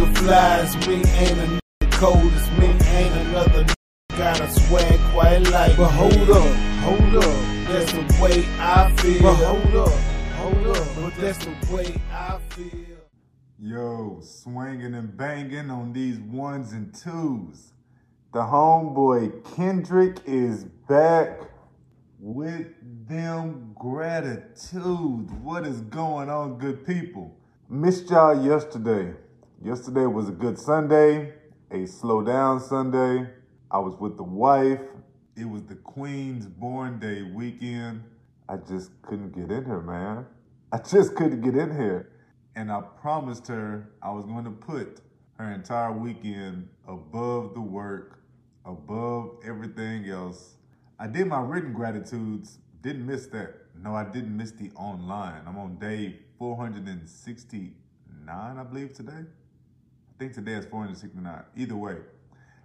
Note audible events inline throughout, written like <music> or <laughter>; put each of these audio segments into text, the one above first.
nigga fly as me, ain't a nigga cold as me, ain't another nigga got a swag quite like. But hold up, hold up, that's the way I feel. But hold up, hold up, but that's the way I feel. Yo, swinging and banging on these ones and twos. The homeboy Kendrick is back with them gratitude. What is going on, good people? Missed y'all yesterday. Yesterday was a good Sunday, a slow down Sunday. I was with the wife. It was the Queen's Born Day weekend. I just couldn't get in here, man. I just couldn't get in here. And I promised her I was going to put her entire weekend above the work, above everything else. I did my written gratitudes, didn't miss that. No, I didn't miss the online. I'm on day 469, I believe, today. Think today is 469. Either way,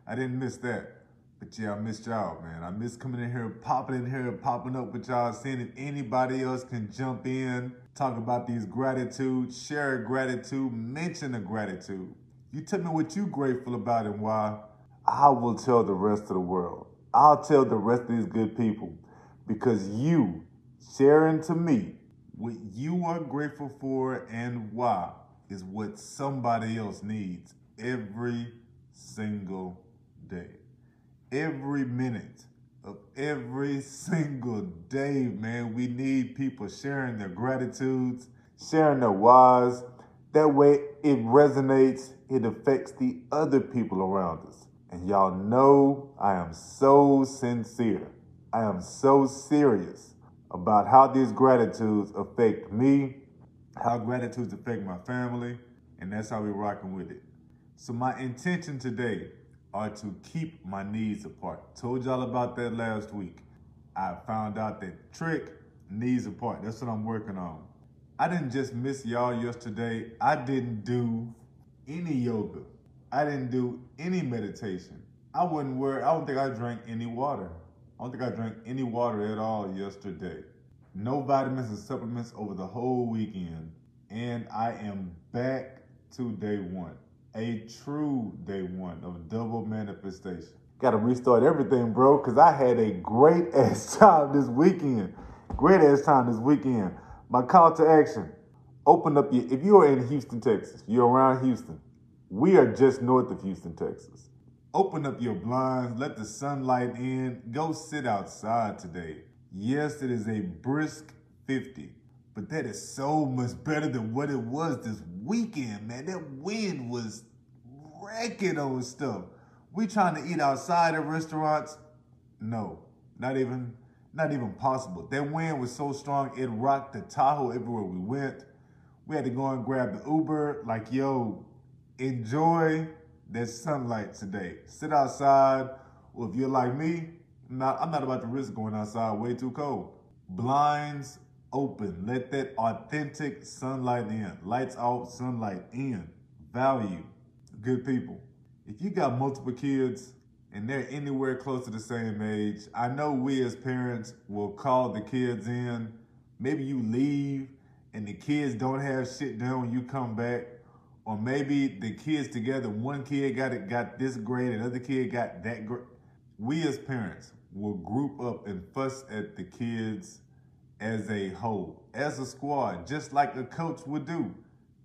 I didn't miss that. But yeah, I missed y'all, man. I miss coming in here, popping in here, popping up with y'all, seeing if anybody else can jump in, talk about these gratitudes, share gratitude, mention a gratitude. You tell me what you grateful about and why. I will tell the rest of the world. I'll tell the rest of these good people because you sharing to me what you are grateful for and why is what somebody else needs every single day. Every minute of every single day, man, we need people sharing their gratitudes, sharing their whys. That way it resonates, it affects the other people around us. And y'all know I am so sincere. I am so serious about how these gratitudes affect me, how gratitudes affect my family, and that's how we're rocking with it. So my intention today are to keep my knees apart. Told y'all about that last week. I found out that trick knees apart. That's what I'm working on. I didn't just miss y'all yesterday. I didn't do any yoga. I didn't do any meditation. I wouldn't worry. I don't think I drank any water. I don't think I drank any water at all yesterday. No vitamins and supplements over the whole weekend. And I am back to day one. A true day one of double manifestation. Gotta restart everything, bro, because I had a great <laughs> ass time this weekend. Great ass time this weekend. My call to action open up your, if you are in Houston, Texas, you're around Houston, we are just north of Houston, Texas. Open up your blinds, let the sunlight in, go sit outside today. Yes, it is a brisk 50, but that is so much better than what it was this weekend, man. That wind was wrecking on stuff. We trying to eat outside at restaurants? No, not even, not even possible. That wind was so strong, it rocked the Tahoe everywhere we went. We had to go and grab the Uber. Like, yo, enjoy that sunlight today. Sit outside, or if you're like me, not, I'm not about to risk going outside way too cold. Blinds open. Let that authentic sunlight in. Lights out, sunlight in. Value. Good people. If you got multiple kids and they're anywhere close to the same age, I know we as parents will call the kids in. Maybe you leave and the kids don't have shit done when you come back or maybe the kids together, one kid got it, got this grade, another kid got that grade. We as parents will group up and fuss at the kids as a whole, as a squad, just like a coach would do,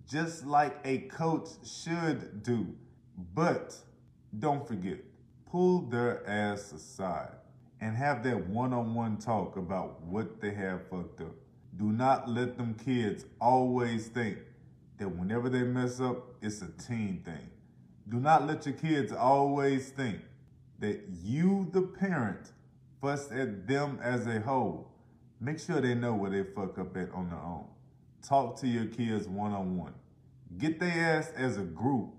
just like a coach should do. But don't forget, pull their ass aside and have that one-on-one talk about what they have fucked up. Do not let them kids always think that whenever they mess up, it's a team thing. Do not let your kids always think that you, the parent, fuss at them as a whole. Make sure they know where they fuck up at on their own. Talk to your kids one on one. Get their ass as a group,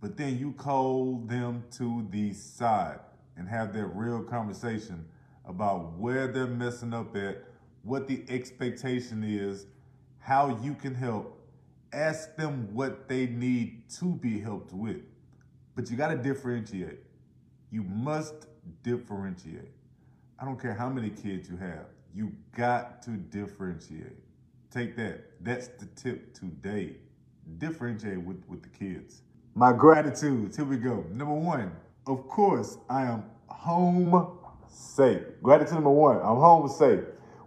but then you call them to the side and have that real conversation about where they're messing up at, what the expectation is, how you can help, ask them what they need to be helped with. But you got to differentiate. You must differentiate. I don't care how many kids you have. You got to differentiate. Take that. That's the tip today. Differentiate with, with the kids. My gratitudes. Here we go. Number one, of course, I am home safe. Gratitude number one, I'm home safe.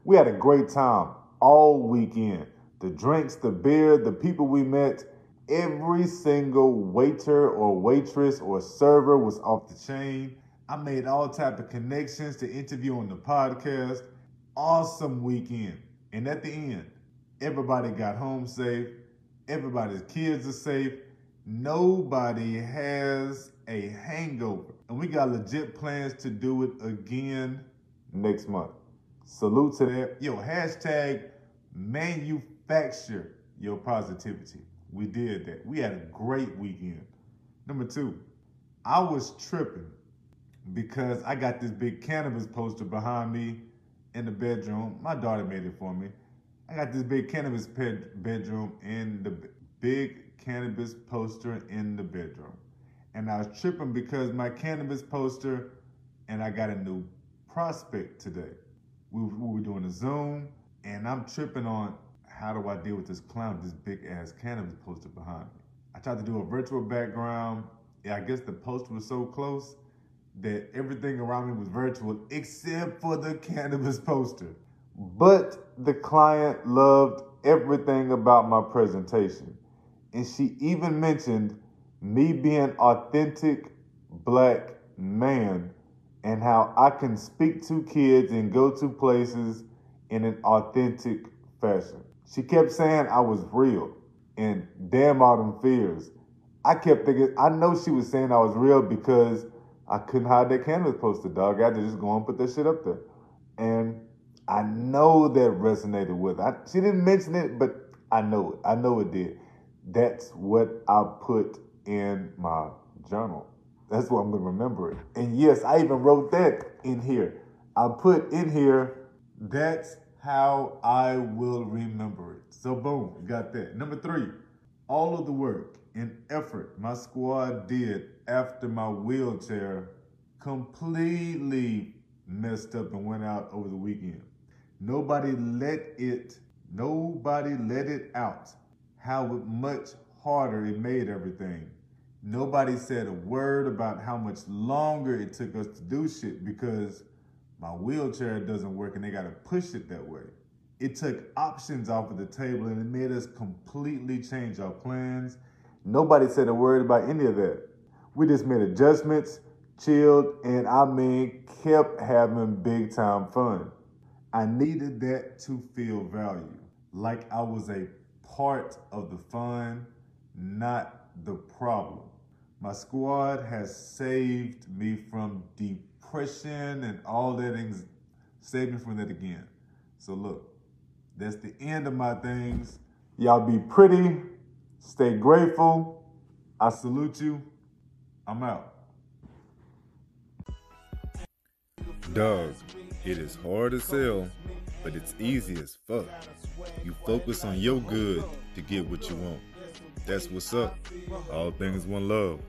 We had a great time all weekend. The drinks, the beer, the people we met, every single waiter or waitress or server was off the chain. I made all type of connections to interview on the podcast. Awesome weekend. And at the end, everybody got home safe. Everybody's kids are safe. Nobody has a hangover. And we got legit plans to do it again next month. Salute to that. Yo, hashtag manufacture your positivity. We did that. We had a great weekend. Number two, I was tripping because I got this big cannabis poster behind me in the bedroom. My daughter made it for me. I got this big cannabis bedroom in the big cannabis poster in the bedroom. And I was tripping because my cannabis poster and I got a new prospect today. We, we were doing a Zoom and I'm tripping on how do I deal with this clown, this big ass cannabis poster behind me. I tried to do a virtual background. Yeah, I guess the poster was so close that everything around me was virtual except for the cannabis poster. But the client loved everything about my presentation. And she even mentioned me being authentic black man and how I can speak to kids and go to places in an authentic fashion. She kept saying I was real and damn all them fears. I kept thinking, I know she was saying I was real because I couldn't hide that canvas poster, dog. I had to just go and put that shit up there. And I know that resonated with her. She didn't mention it, but I know it. I know it did. That's what I put in my journal. That's what I'm gonna remember it. And yes, I even wrote that in here. I put in here, that's how I will remember it. So boom, got that. Number three, all of the work and effort my squad did after my wheelchair completely messed up and went out over the weekend. Nobody let it, nobody let it out how much harder it made everything. Nobody said a word about how much longer it took us to do shit because my wheelchair doesn't work and they got to push it that way. It took options off of the table and it made us completely change our plans. Nobody said a word about any of that. We just made adjustments, chilled, and I mean, kept having big time fun. I needed that to feel value, like I was a part of the fun, not the problem. My squad has saved me from depression and all that, things, saved me from that again. So look, that's the end of my things. Y'all be pretty, stay grateful. I salute you. I'm out. Dog, it is hard to sell, but it's easy as fuck. You focus on your good to get what you want. That's what's up. All things one love.